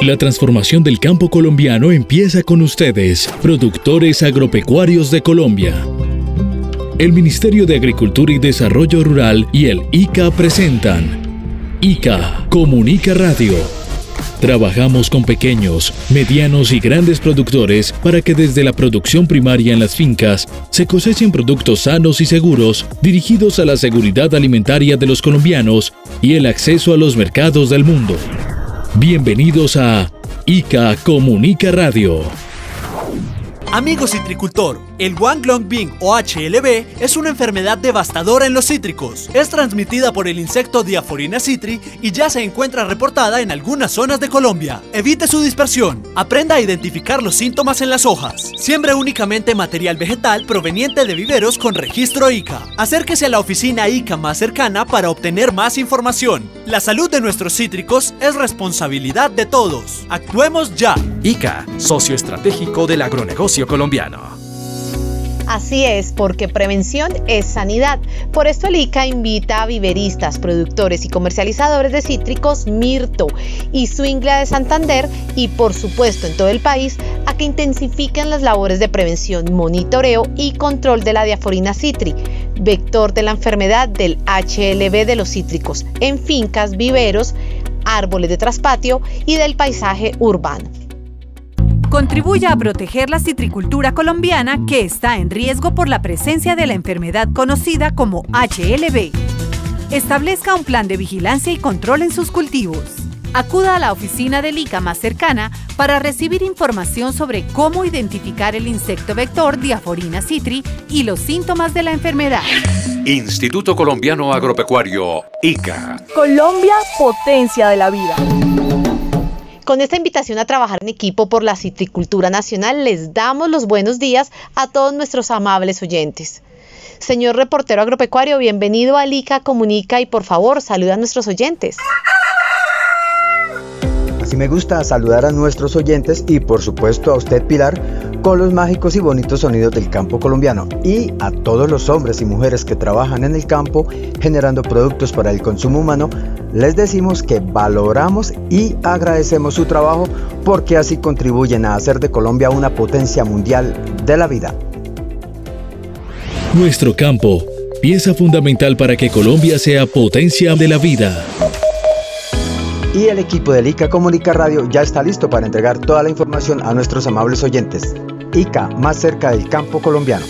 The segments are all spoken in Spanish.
La transformación del campo colombiano empieza con ustedes, productores agropecuarios de Colombia. El Ministerio de Agricultura y Desarrollo Rural y el ICA presentan ICA Comunica Radio. Trabajamos con pequeños, medianos y grandes productores para que desde la producción primaria en las fincas se cosechen productos sanos y seguros dirigidos a la seguridad alimentaria de los colombianos y el acceso a los mercados del mundo. Bienvenidos a ICA Comunica Radio. Amigo citricultor, el Wanglong o HLB es una enfermedad devastadora en los cítricos. Es transmitida por el insecto Diaforina citri y ya se encuentra reportada en algunas zonas de Colombia. Evite su dispersión. Aprenda a identificar los síntomas en las hojas. Siembre únicamente material vegetal proveniente de viveros con registro ICA. Acérquese a la oficina ICA más cercana para obtener más información. La salud de nuestros cítricos es responsabilidad de todos. Actuemos ya. ICA, socio estratégico del agronegocio colombiano. Así es, porque prevención es sanidad. Por esto el ICA invita a viveristas, productores y comercializadores de cítricos Mirto y Swingla de Santander y por supuesto en todo el país a que intensifiquen las labores de prevención, monitoreo y control de la diaforina citri, vector de la enfermedad del HLB de los cítricos en fincas, viveros, árboles de traspatio y del paisaje urbano contribuya a proteger la citricultura colombiana que está en riesgo por la presencia de la enfermedad conocida como HLB. Establezca un plan de vigilancia y control en sus cultivos. Acuda a la oficina del ICA más cercana para recibir información sobre cómo identificar el insecto vector Diaforina citri y los síntomas de la enfermedad. Instituto Colombiano Agropecuario, ICA. Colombia, potencia de la vida. Con esta invitación a trabajar en equipo por la citricultura nacional, les damos los buenos días a todos nuestros amables oyentes. Señor reportero agropecuario, bienvenido a Lica Comunica y por favor saluda a nuestros oyentes. Así me gusta saludar a nuestros oyentes y por supuesto a usted Pilar con los mágicos y bonitos sonidos del campo colombiano y a todos los hombres y mujeres que trabajan en el campo generando productos para el consumo humano, les decimos que valoramos y agradecemos su trabajo porque así contribuyen a hacer de Colombia una potencia mundial de la vida. Nuestro campo, pieza fundamental para que Colombia sea potencia de la vida y el equipo de ICA Comunica Radio ya está listo para entregar toda la información a nuestros amables oyentes. ICA, más cerca del campo colombiano.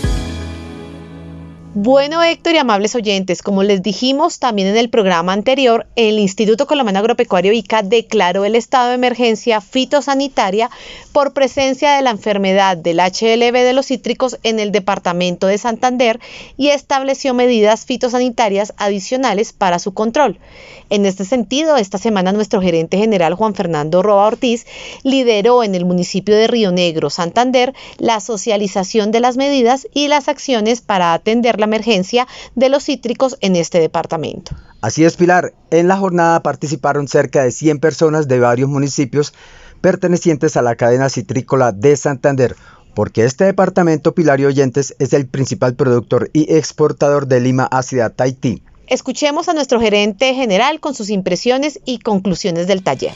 Bueno, Héctor y amables oyentes, como les dijimos también en el programa anterior, el Instituto Colombiano Agropecuario ICA declaró el estado de emergencia fitosanitaria por presencia de la enfermedad del HLB de los cítricos en el departamento de Santander y estableció medidas fitosanitarias adicionales para su control. En este sentido, esta semana nuestro gerente general Juan Fernando Roa Ortiz lideró en el municipio de Río Negro, Santander, la socialización de las medidas y las acciones para atender la emergencia de los cítricos en este departamento. Así es, Pilar. En la jornada participaron cerca de 100 personas de varios municipios pertenecientes a la cadena citrícola de Santander, porque este departamento, Pilar y Oyentes, es el principal productor y exportador de lima ácida Tahití. Escuchemos a nuestro gerente general con sus impresiones y conclusiones del taller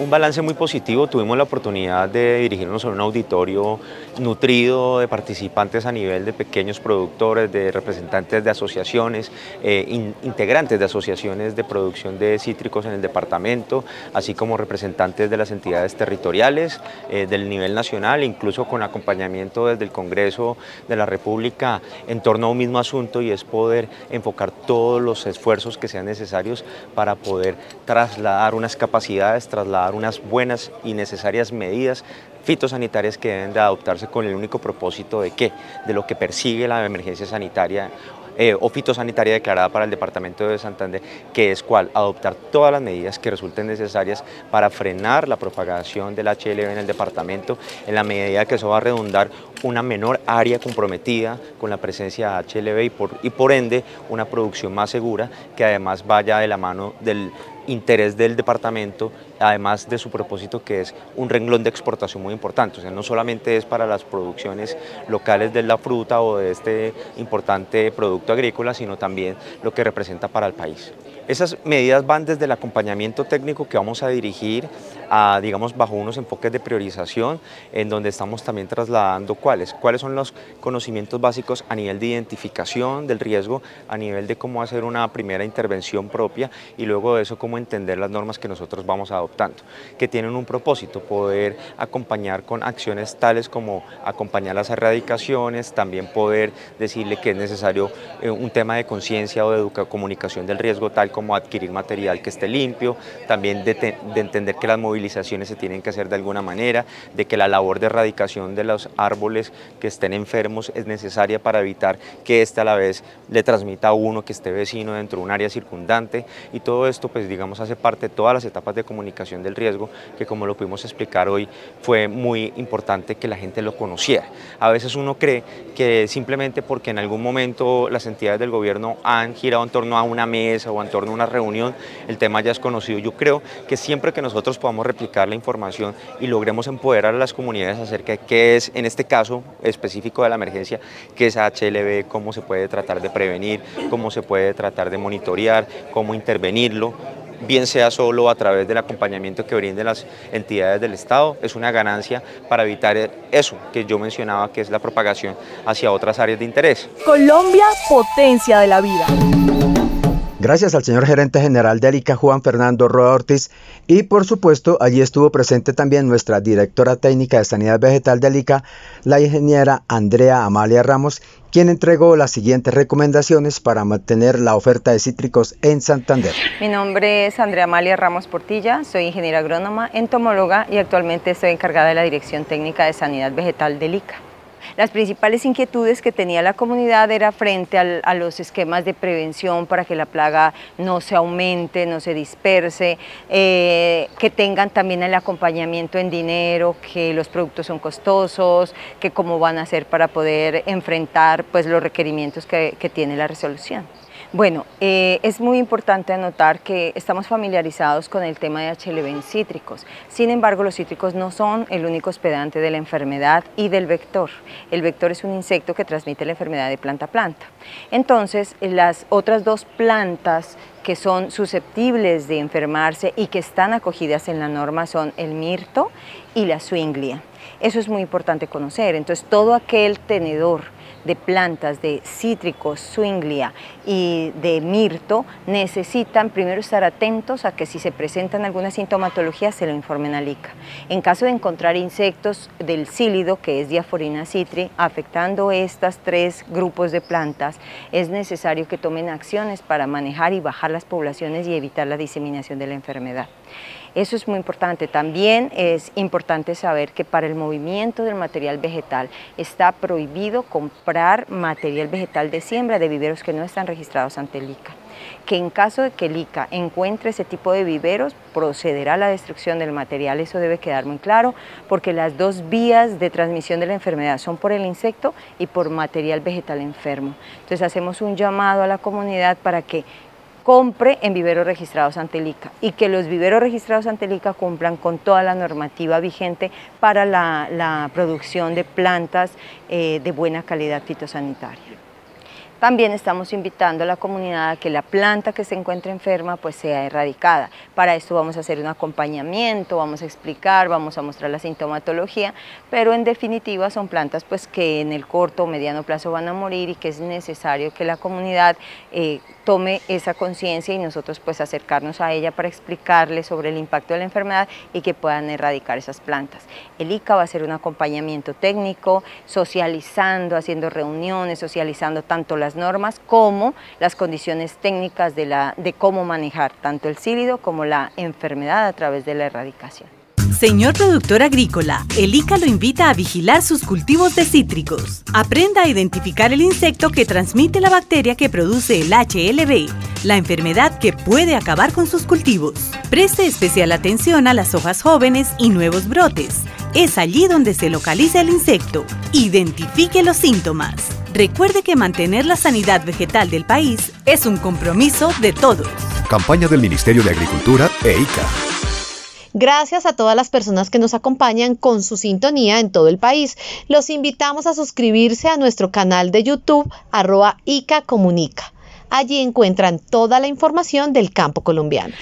un balance muy positivo. Tuvimos la oportunidad de dirigirnos a un auditorio nutrido de participantes a nivel de pequeños productores, de representantes de asociaciones, eh, integrantes de asociaciones de producción de cítricos en el departamento, así como representantes de las entidades territoriales eh, del nivel nacional, incluso con acompañamiento desde el Congreso de la República en torno a un mismo asunto y es poder enfocar todos los esfuerzos que sean necesarios para poder trasladar unas capacidades, trasladar unas buenas y necesarias medidas fitosanitarias que deben de adoptarse con el único propósito de qué, de lo que persigue la emergencia sanitaria eh, o fitosanitaria declarada para el Departamento de Santander, que es cuál, adoptar todas las medidas que resulten necesarias para frenar la propagación del HLV en el departamento, en la medida que eso va a redundar una menor área comprometida con la presencia de HLV y por, y por ende una producción más segura que además vaya de la mano del interés del departamento, además de su propósito que es un renglón de exportación muy importante, o sea, no solamente es para las producciones locales de la fruta o de este importante producto agrícola, sino también lo que representa para el país. Esas medidas van desde el acompañamiento técnico que vamos a dirigir a, digamos, bajo unos enfoques de priorización, en donde estamos también trasladando cuáles, cuáles son los conocimientos básicos a nivel de identificación del riesgo, a nivel de cómo hacer una primera intervención propia y luego de eso cómo entender las normas que nosotros vamos adoptando, que tienen un propósito, poder acompañar con acciones tales como acompañar las erradicaciones, también poder decirle que es necesario eh, un tema de conciencia o de comunicación del riesgo, tal como adquirir material que esté limpio, también de, de entender que las movilizaciones se tienen que hacer de alguna manera, de que la labor de erradicación de los árboles que estén enfermos es necesaria para evitar que éste a la vez le transmita a uno que esté vecino dentro de un área circundante y todo esto pues digamos hace parte de todas las etapas de comunicación del riesgo que como lo pudimos explicar hoy fue muy importante que la gente lo conociera. A veces uno cree que simplemente porque en algún momento las entidades del gobierno han girado en torno a una mesa o en torno una reunión, el tema ya es conocido. Yo creo que siempre que nosotros podamos replicar la información y logremos empoderar a las comunidades acerca de qué es, en este caso específico de la emergencia, qué es HLB, cómo se puede tratar de prevenir, cómo se puede tratar de monitorear, cómo intervenirlo, bien sea solo a través del acompañamiento que brinden las entidades del Estado, es una ganancia para evitar eso que yo mencionaba, que es la propagación hacia otras áreas de interés. Colombia, potencia de la vida. Gracias al señor gerente general de ICA, Juan Fernando Roa Ortiz, y por supuesto allí estuvo presente también nuestra directora técnica de Sanidad Vegetal de ICA, la ingeniera Andrea Amalia Ramos, quien entregó las siguientes recomendaciones para mantener la oferta de cítricos en Santander. Mi nombre es Andrea Amalia Ramos Portilla, soy ingeniera agrónoma, entomóloga y actualmente estoy encargada de la Dirección Técnica de Sanidad Vegetal de ICA. Las principales inquietudes que tenía la comunidad era frente a los esquemas de prevención para que la plaga no se aumente, no se disperse, eh, que tengan también el acompañamiento en dinero, que los productos son costosos, que cómo van a hacer para poder enfrentar pues, los requerimientos que tiene la resolución. Bueno, eh, es muy importante anotar que estamos familiarizados con el tema de HLV en cítricos. Sin embargo, los cítricos no son el único hospedante de la enfermedad y del vector. El vector es un insecto que transmite la enfermedad de planta a planta. Entonces, las otras dos plantas que son susceptibles de enfermarse y que están acogidas en la norma son el mirto y la swinglia. Eso es muy importante conocer. Entonces, todo aquel tenedor de plantas de cítricos, swinglia y de mirto necesitan primero estar atentos a que si se presentan alguna sintomatología se lo informen al ICA. En caso de encontrar insectos del cílido, que es diaforina citri, afectando estos tres grupos de plantas, es necesario que tomen acciones para manejar y bajar las poblaciones y evitar la diseminación de la enfermedad. Eso es muy importante. También es importante saber que para el movimiento del material vegetal está prohibido comprar material vegetal de siembra de viveros que no están registrados ante el ICA que en caso de que el ICA encuentre ese tipo de viveros, procederá a la destrucción del material. Eso debe quedar muy claro, porque las dos vías de transmisión de la enfermedad son por el insecto y por material vegetal enfermo. Entonces hacemos un llamado a la comunidad para que compre en viveros registrados ante el ICA y que los viveros registrados ante el ICA cumplan con toda la normativa vigente para la, producción de plantas eh, de buena calidad fitosanitaria. También estamos invitando a la comunidad a que la planta que se encuentre enferma pues sea erradicada. Para esto vamos a hacer un acompañamiento, vamos a explicar, vamos a mostrar la sintomatología, pero en definitiva son plantas pues que en el corto o mediano plazo van a morir y que es necesario que la comunidad eh, tome esa conciencia y nosotros pues acercarnos a ella para explicarle sobre el impacto de la enfermedad y que puedan erradicar esas plantas. El ICA va a hacer un acompañamiento técnico, socializando, haciendo reuniones, socializando tanto las normas como las condiciones técnicas de, la, de cómo manejar tanto el cílido como la enfermedad a través de la erradicación. Señor productor agrícola, el ICA lo invita a vigilar sus cultivos de cítricos. Aprenda a identificar el insecto que transmite la bacteria que produce el HLB, la enfermedad que puede acabar con sus cultivos. Preste especial atención a las hojas jóvenes y nuevos brotes. Es allí donde se localiza el insecto. Identifique los síntomas. Recuerde que mantener la sanidad vegetal del país es un compromiso de todos. Campaña del Ministerio de Agricultura e ICA. Gracias a todas las personas que nos acompañan con su sintonía en todo el país. Los invitamos a suscribirse a nuestro canal de YouTube arroba ICA Comunica. Allí encuentran toda la información del campo colombiano.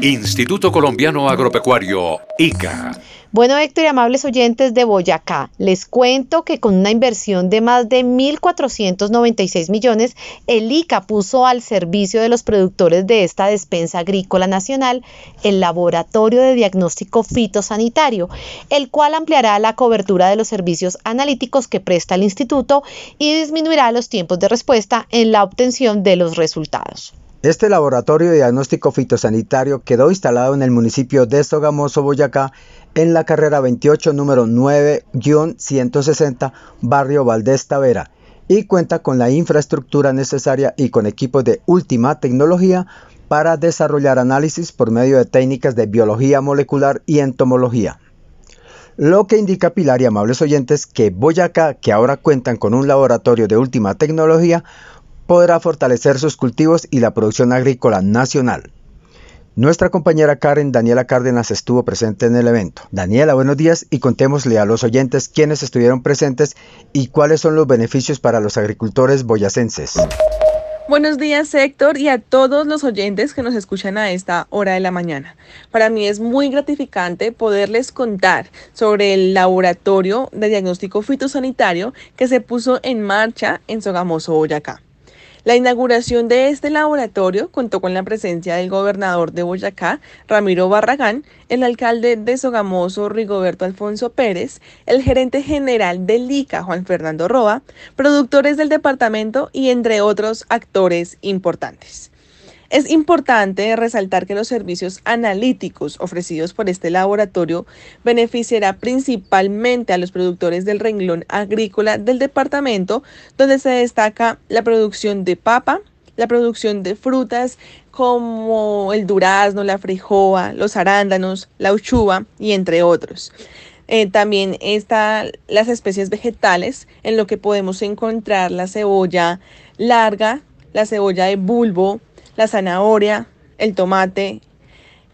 Instituto Colombiano Agropecuario, ICA. Bueno, Héctor y amables oyentes de Boyacá, les cuento que con una inversión de más de 1.496 millones, el ICA puso al servicio de los productores de esta despensa agrícola nacional el Laboratorio de Diagnóstico Fitosanitario, el cual ampliará la cobertura de los servicios analíticos que presta el instituto y disminuirá los tiempos de respuesta en la obtención de los resultados. Este laboratorio de diagnóstico fitosanitario quedó instalado en el municipio de Sogamoso, Boyacá, en la carrera 28, número 9-160, barrio Valdés Tavera, y cuenta con la infraestructura necesaria y con equipos de última tecnología para desarrollar análisis por medio de técnicas de biología molecular y entomología. Lo que indica Pilar y amables oyentes que Boyacá, que ahora cuentan con un laboratorio de última tecnología, podrá fortalecer sus cultivos y la producción agrícola nacional. Nuestra compañera Karen Daniela Cárdenas estuvo presente en el evento. Daniela, buenos días y contémosle a los oyentes quiénes estuvieron presentes y cuáles son los beneficios para los agricultores boyacenses. Buenos días Héctor y a todos los oyentes que nos escuchan a esta hora de la mañana. Para mí es muy gratificante poderles contar sobre el laboratorio de diagnóstico fitosanitario que se puso en marcha en Sogamoso, Boyacá. La inauguración de este laboratorio contó con la presencia del gobernador de Boyacá, Ramiro Barragán, el alcalde de Sogamoso, Rigoberto Alfonso Pérez, el gerente general del ICA, Juan Fernando Roa, productores del departamento y entre otros actores importantes. Es importante resaltar que los servicios analíticos ofrecidos por este laboratorio beneficiará principalmente a los productores del renglón agrícola del departamento, donde se destaca la producción de papa, la producción de frutas como el durazno, la frijoa, los arándanos, la uchuva y entre otros. Eh, también están las especies vegetales, en lo que podemos encontrar la cebolla larga, la cebolla de bulbo, la zanahoria, el tomate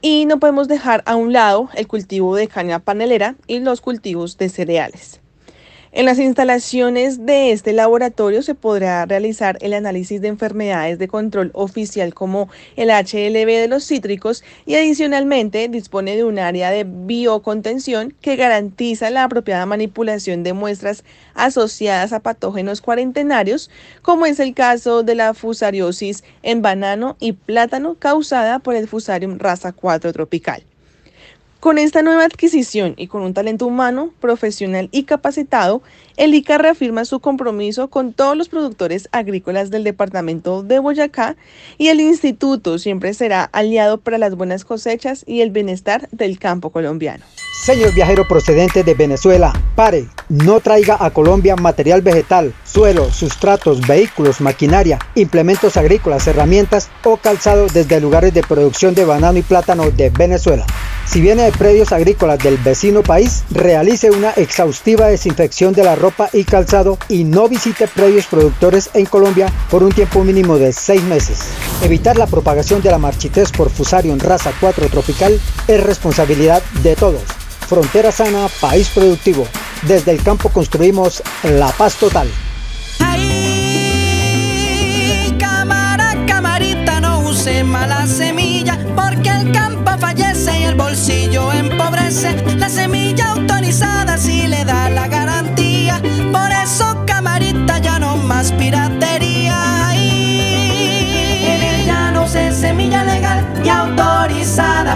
y no podemos dejar a un lado el cultivo de caña panelera y los cultivos de cereales. En las instalaciones de este laboratorio se podrá realizar el análisis de enfermedades de control oficial como el HLB de los cítricos y adicionalmente dispone de un área de biocontención que garantiza la apropiada manipulación de muestras asociadas a patógenos cuarentenarios, como es el caso de la fusariosis en banano y plátano causada por el Fusarium raza 4 tropical. Con esta nueva adquisición y con un talento humano, profesional y capacitado, el ICA reafirma su compromiso con todos los productores agrícolas del departamento de Boyacá y el instituto siempre será aliado para las buenas cosechas y el bienestar del campo colombiano. Señor viajero procedente de Venezuela, pare, no traiga a Colombia material vegetal, suelo, sustratos, vehículos, maquinaria, implementos agrícolas, herramientas o calzado desde lugares de producción de banano y plátano de Venezuela. Si viene de predios agrícolas del vecino país, realice una exhaustiva desinfección de la ropa y calzado y no visite predios productores en Colombia por un tiempo mínimo de seis meses. Evitar la propagación de la marchitez por Fusarium raza 4 tropical es responsabilidad de todos. Frontera sana, país productivo. Desde el campo construimos la paz total. Ay, cámara, no use mala semilla porque el campo fallece y el bolsillo empobrece.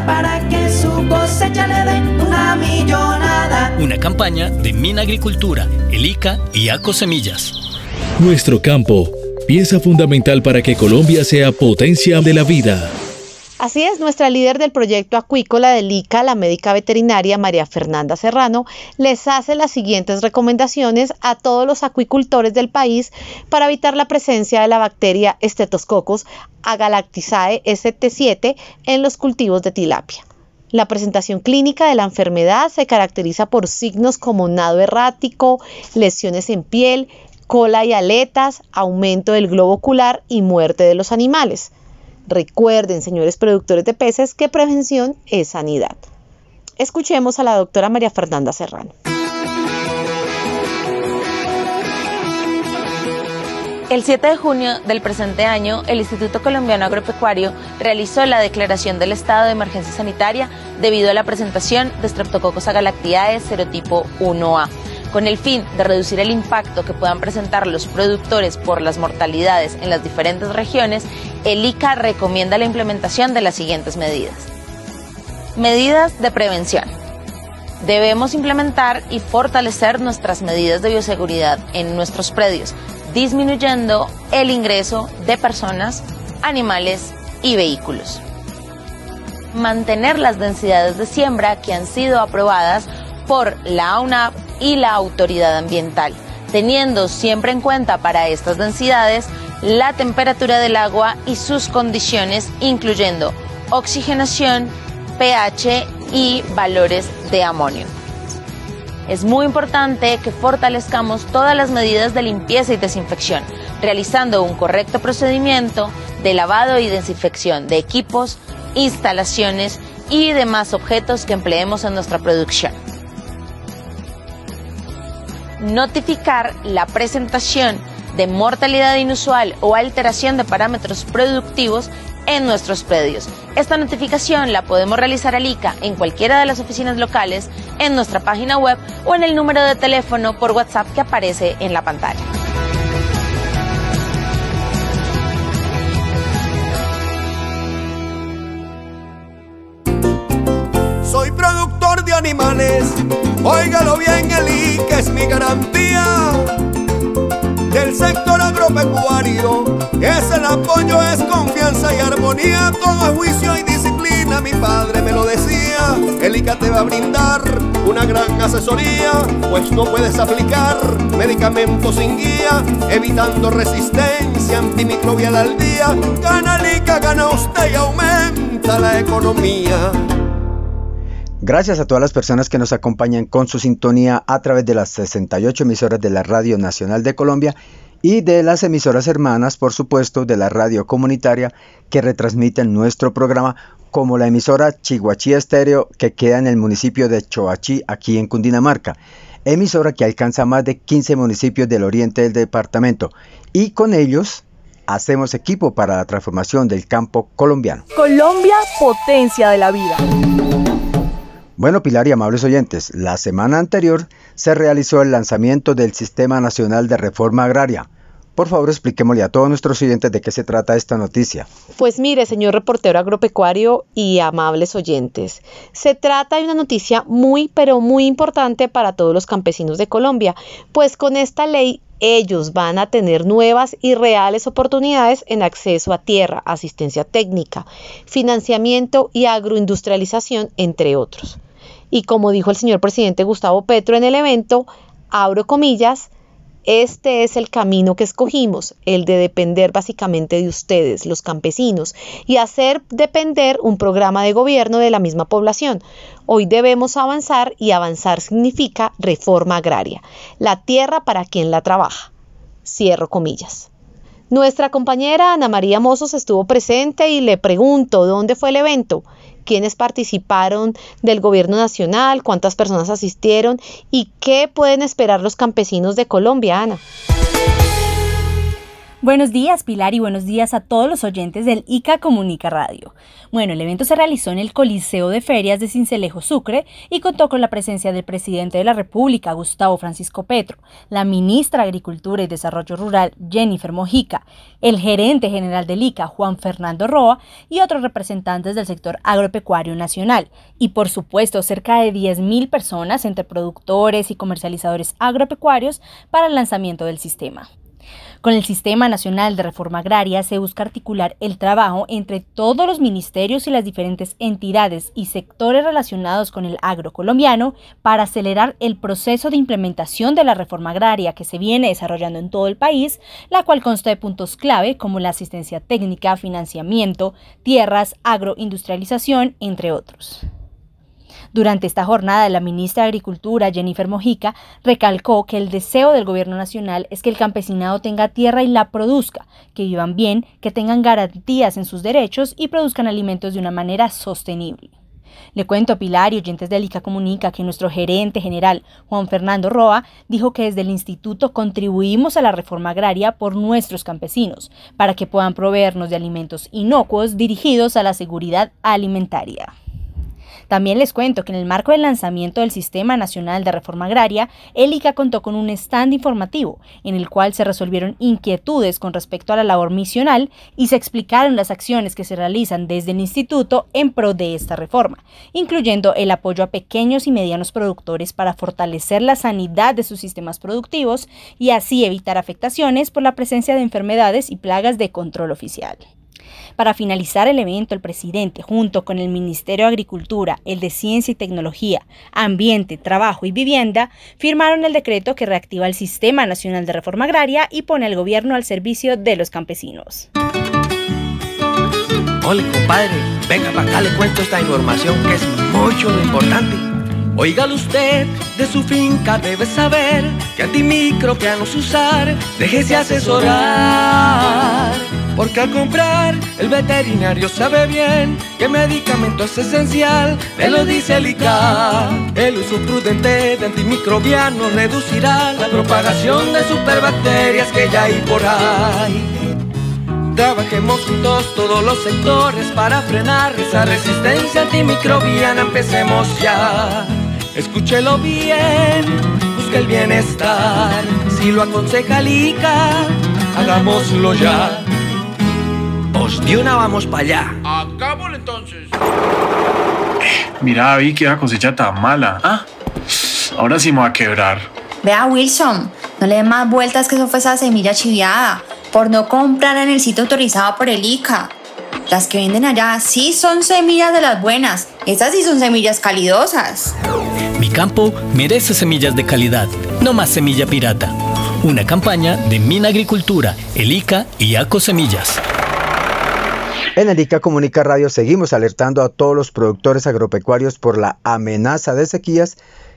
Para que su cosecha le dé una millonada. Una campaña de Mina Agricultura, el ICA y ACO Semillas. Nuestro campo, pieza fundamental para que Colombia sea potencia de la vida. Así es, nuestra líder del proyecto acuícola del ICA, la médica veterinaria María Fernanda Serrano, les hace las siguientes recomendaciones a todos los acuicultores del país para evitar la presencia de la bacteria Stetococcus agalactizae ST7 en los cultivos de tilapia. La presentación clínica de la enfermedad se caracteriza por signos como nado errático, lesiones en piel, cola y aletas, aumento del globo ocular y muerte de los animales. Recuerden, señores productores de peces, que prevención es sanidad. Escuchemos a la doctora María Fernanda Serrano. El 7 de junio del presente año, el Instituto Colombiano Agropecuario realizó la declaración del estado de emergencia sanitaria debido a la presentación de Streptococcus agalactiae serotipo 1A, con el fin de reducir el impacto que puedan presentar los productores por las mortalidades en las diferentes regiones, el ICA recomienda la implementación de las siguientes medidas. Medidas de prevención. Debemos implementar y fortalecer nuestras medidas de bioseguridad en nuestros predios, disminuyendo el ingreso de personas, animales y vehículos. Mantener las densidades de siembra que han sido aprobadas por la UNAP y la Autoridad Ambiental, teniendo siempre en cuenta para estas densidades la temperatura del agua y sus condiciones, incluyendo oxigenación, pH y valores de amonio. Es muy importante que fortalezcamos todas las medidas de limpieza y desinfección, realizando un correcto procedimiento de lavado y desinfección de equipos, instalaciones y demás objetos que empleemos en nuestra producción. Notificar la presentación de mortalidad inusual o alteración de parámetros productivos en nuestros predios. Esta notificación la podemos realizar al ICA en cualquiera de las oficinas locales, en nuestra página web o en el número de teléfono por WhatsApp que aparece en la pantalla. Soy productor de animales, óigalo bien, el es mi agropecuario. Es el apoyo, es confianza y armonía, todo es juicio y disciplina. Mi padre me lo decía, el ICA te va a brindar una gran asesoría, pues no puedes aplicar medicamentos sin guía, evitando resistencia antimicrobial al día. Gana el ICA, gana usted y aumenta la economía. Gracias a todas las personas que nos acompañan con su sintonía a través de las 68 emisoras de la Radio Nacional de Colombia y de las emisoras hermanas, por supuesto, de la radio comunitaria que retransmiten nuestro programa, como la emisora Chihuachí Estéreo que queda en el municipio de Choachí, aquí en Cundinamarca, emisora que alcanza más de 15 municipios del oriente del departamento, y con ellos hacemos equipo para la transformación del campo colombiano. Colombia, potencia de la vida. Bueno, Pilar y amables oyentes, la semana anterior se realizó el lanzamiento del Sistema Nacional de Reforma Agraria. Por favor, expliquémosle a todos nuestros oyentes de qué se trata esta noticia. Pues mire, señor reportero agropecuario y amables oyentes, se trata de una noticia muy, pero muy importante para todos los campesinos de Colombia, pues con esta ley ellos van a tener nuevas y reales oportunidades en acceso a tierra, asistencia técnica, financiamiento y agroindustrialización, entre otros. Y como dijo el señor presidente Gustavo Petro en el evento, abro comillas, este es el camino que escogimos, el de depender básicamente de ustedes, los campesinos, y hacer depender un programa de gobierno de la misma población. Hoy debemos avanzar y avanzar significa reforma agraria, la tierra para quien la trabaja. Cierro comillas. Nuestra compañera Ana María Mozos estuvo presente y le pregunto dónde fue el evento quiénes participaron del gobierno nacional, cuántas personas asistieron y qué pueden esperar los campesinos de Colombia, Ana. Buenos días, Pilar, y buenos días a todos los oyentes del ICA Comunica Radio. Bueno, el evento se realizó en el Coliseo de Ferias de Cincelejo Sucre y contó con la presencia del presidente de la República, Gustavo Francisco Petro, la ministra de Agricultura y Desarrollo Rural, Jennifer Mojica, el gerente general del ICA, Juan Fernando Roa, y otros representantes del sector agropecuario nacional. Y por supuesto, cerca de 10.000 personas entre productores y comercializadores agropecuarios para el lanzamiento del sistema. Con el Sistema Nacional de Reforma Agraria se busca articular el trabajo entre todos los ministerios y las diferentes entidades y sectores relacionados con el agro colombiano para acelerar el proceso de implementación de la reforma agraria que se viene desarrollando en todo el país, la cual consta de puntos clave como la asistencia técnica, financiamiento, tierras, agroindustrialización, entre otros. Durante esta jornada, la ministra de Agricultura, Jennifer Mojica, recalcó que el deseo del gobierno nacional es que el campesinado tenga tierra y la produzca, que vivan bien, que tengan garantías en sus derechos y produzcan alimentos de una manera sostenible. Le cuento a Pilar y oyentes de ICA Comunica que nuestro gerente general, Juan Fernando Roa, dijo que desde el instituto contribuimos a la reforma agraria por nuestros campesinos, para que puedan proveernos de alimentos inocuos dirigidos a la seguridad alimentaria. También les cuento que en el marco del lanzamiento del Sistema Nacional de Reforma Agraria, el ICA contó con un stand informativo en el cual se resolvieron inquietudes con respecto a la labor misional y se explicaron las acciones que se realizan desde el instituto en pro de esta reforma, incluyendo el apoyo a pequeños y medianos productores para fortalecer la sanidad de sus sistemas productivos y así evitar afectaciones por la presencia de enfermedades y plagas de control oficial. Para finalizar el evento, el presidente, junto con el Ministerio de Agricultura, el de Ciencia y Tecnología, Ambiente, Trabajo y Vivienda, firmaron el decreto que reactiva el Sistema Nacional de Reforma Agraria y pone al gobierno al servicio de los campesinos. Hola, compadre, venga para acá, le cuento esta información que es mucho lo importante. Óigalo usted, de su finca debe saber que antimicrobianos usar, déjese asesorar. Porque al comprar, el veterinario sabe bien que medicamento es esencial, me lo dice el ICA. El uso prudente de antimicrobianos reducirá la propagación de superbacterias que ya hay por ahí. Trabajemos juntos todos los sectores para frenar esa resistencia antimicrobiana. Empecemos ya. Escúchelo bien, busca el bienestar. Si lo aconseja el ICA, hagámoslo ya. Pues de una vamos para allá. Hagámoslo entonces. Mira, vi que la cosecha tan mala. Ah, ahora sí me va a quebrar. Vea, Wilson, no le dé más vueltas que eso fue esa semilla chiviada por no comprar en el sitio autorizado por el ICA. Las que venden allá sí son semillas de las buenas. Estas sí son semillas calidosas. Mi campo merece semillas de calidad, no más semilla pirata. Una campaña de Mina Agricultura, el ICA y ACO Semillas. En el ICA Comunica Radio seguimos alertando a todos los productores agropecuarios por la amenaza de sequías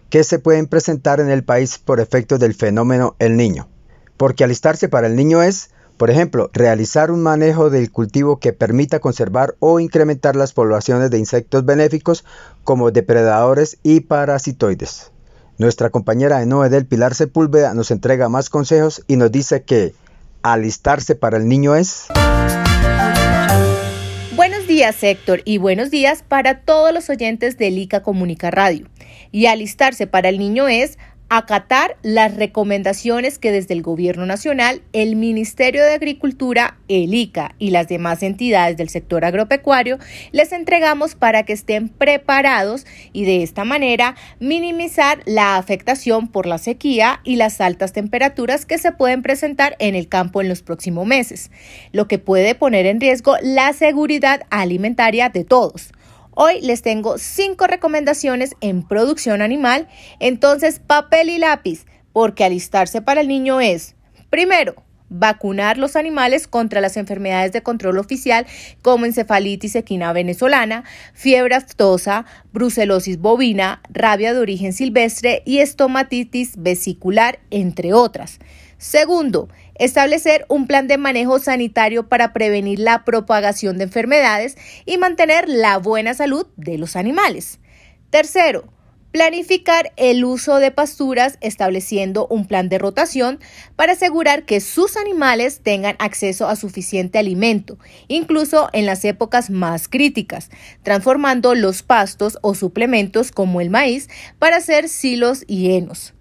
que se pueden presentar en el país por efecto del fenómeno El Niño. Porque alistarse para el niño es, por ejemplo, realizar un manejo del cultivo que permita conservar o incrementar las poblaciones de insectos benéficos como depredadores y parasitoides. Nuestra compañera Enoe del Pilar Sepúlveda nos entrega más consejos y nos dice que alistarse para el niño es... Días, Héctor, y buenos días para todos los oyentes de ICA Comunica Radio. Y alistarse para el niño es acatar las recomendaciones que desde el Gobierno Nacional, el Ministerio de Agricultura, el ICA y las demás entidades del sector agropecuario les entregamos para que estén preparados y de esta manera minimizar la afectación por la sequía y las altas temperaturas que se pueden presentar en el campo en los próximos meses, lo que puede poner en riesgo la seguridad alimentaria de todos. Hoy les tengo cinco recomendaciones en producción animal, entonces papel y lápiz, porque alistarse para el niño es, primero, vacunar los animales contra las enfermedades de control oficial como encefalitis equina venezolana, fiebre aftosa, brucelosis bovina, rabia de origen silvestre y estomatitis vesicular, entre otras. Segundo, establecer un plan de manejo sanitario para prevenir la propagación de enfermedades y mantener la buena salud de los animales. Tercero, planificar el uso de pasturas estableciendo un plan de rotación para asegurar que sus animales tengan acceso a suficiente alimento, incluso en las épocas más críticas, transformando los pastos o suplementos como el maíz para hacer silos y henos.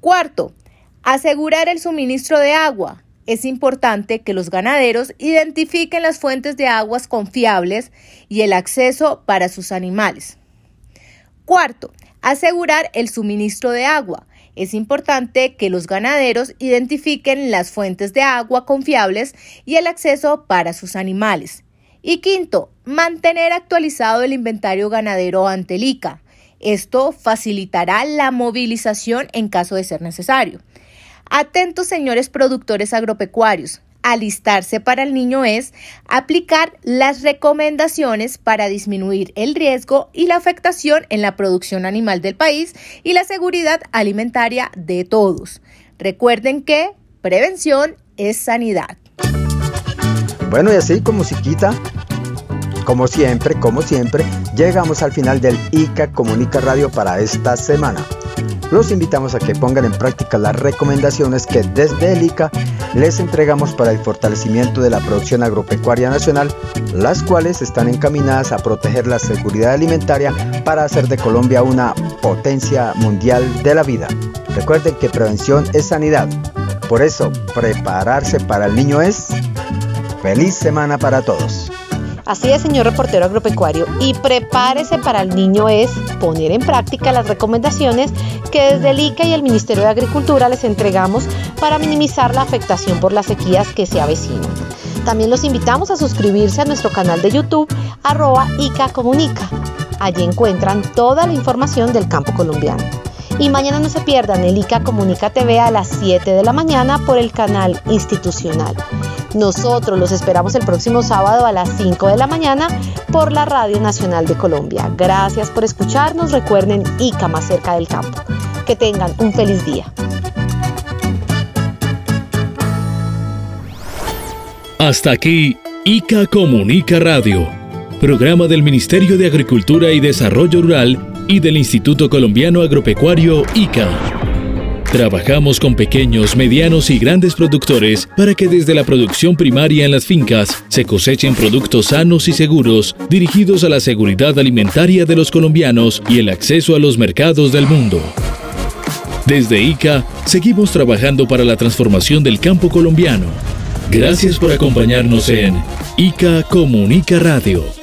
Cuarto, Asegurar el suministro de agua. Es importante que los ganaderos identifiquen las fuentes de aguas confiables y el acceso para sus animales. Cuarto, asegurar el suministro de agua. Es importante que los ganaderos identifiquen las fuentes de agua confiables y el acceso para sus animales. Y quinto, mantener actualizado el inventario ganadero ante el ICA. Esto facilitará la movilización en caso de ser necesario. Atentos señores productores agropecuarios. Alistarse para el niño es aplicar las recomendaciones para disminuir el riesgo y la afectación en la producción animal del país y la seguridad alimentaria de todos. Recuerden que prevención es sanidad. Bueno, y así como musiquita, Como siempre, como siempre, llegamos al final del ICA Comunica Radio para esta semana. Los invitamos a que pongan en práctica las recomendaciones que desde el ICA les entregamos para el fortalecimiento de la producción agropecuaria nacional, las cuales están encaminadas a proteger la seguridad alimentaria para hacer de Colombia una potencia mundial de la vida. Recuerden que prevención es sanidad. Por eso, prepararse para el niño es... Feliz semana para todos. Así es, señor reportero agropecuario, y prepárese para el niño es poner en práctica las recomendaciones que desde el ICA y el Ministerio de Agricultura les entregamos para minimizar la afectación por las sequías que se avecinan. También los invitamos a suscribirse a nuestro canal de YouTube, arroba ICA Comunica. Allí encuentran toda la información del campo colombiano. Y mañana no se pierdan el ICA Comunica TV a las 7 de la mañana por el canal institucional. Nosotros los esperamos el próximo sábado a las 5 de la mañana por la Radio Nacional de Colombia. Gracias por escucharnos. Recuerden ICA más cerca del campo. Que tengan un feliz día. Hasta aquí, ICA Comunica Radio, programa del Ministerio de Agricultura y Desarrollo Rural y del Instituto Colombiano Agropecuario ICA. Trabajamos con pequeños, medianos y grandes productores para que desde la producción primaria en las fincas se cosechen productos sanos y seguros dirigidos a la seguridad alimentaria de los colombianos y el acceso a los mercados del mundo. Desde ICA seguimos trabajando para la transformación del campo colombiano. Gracias por acompañarnos en ICA Comunica Radio.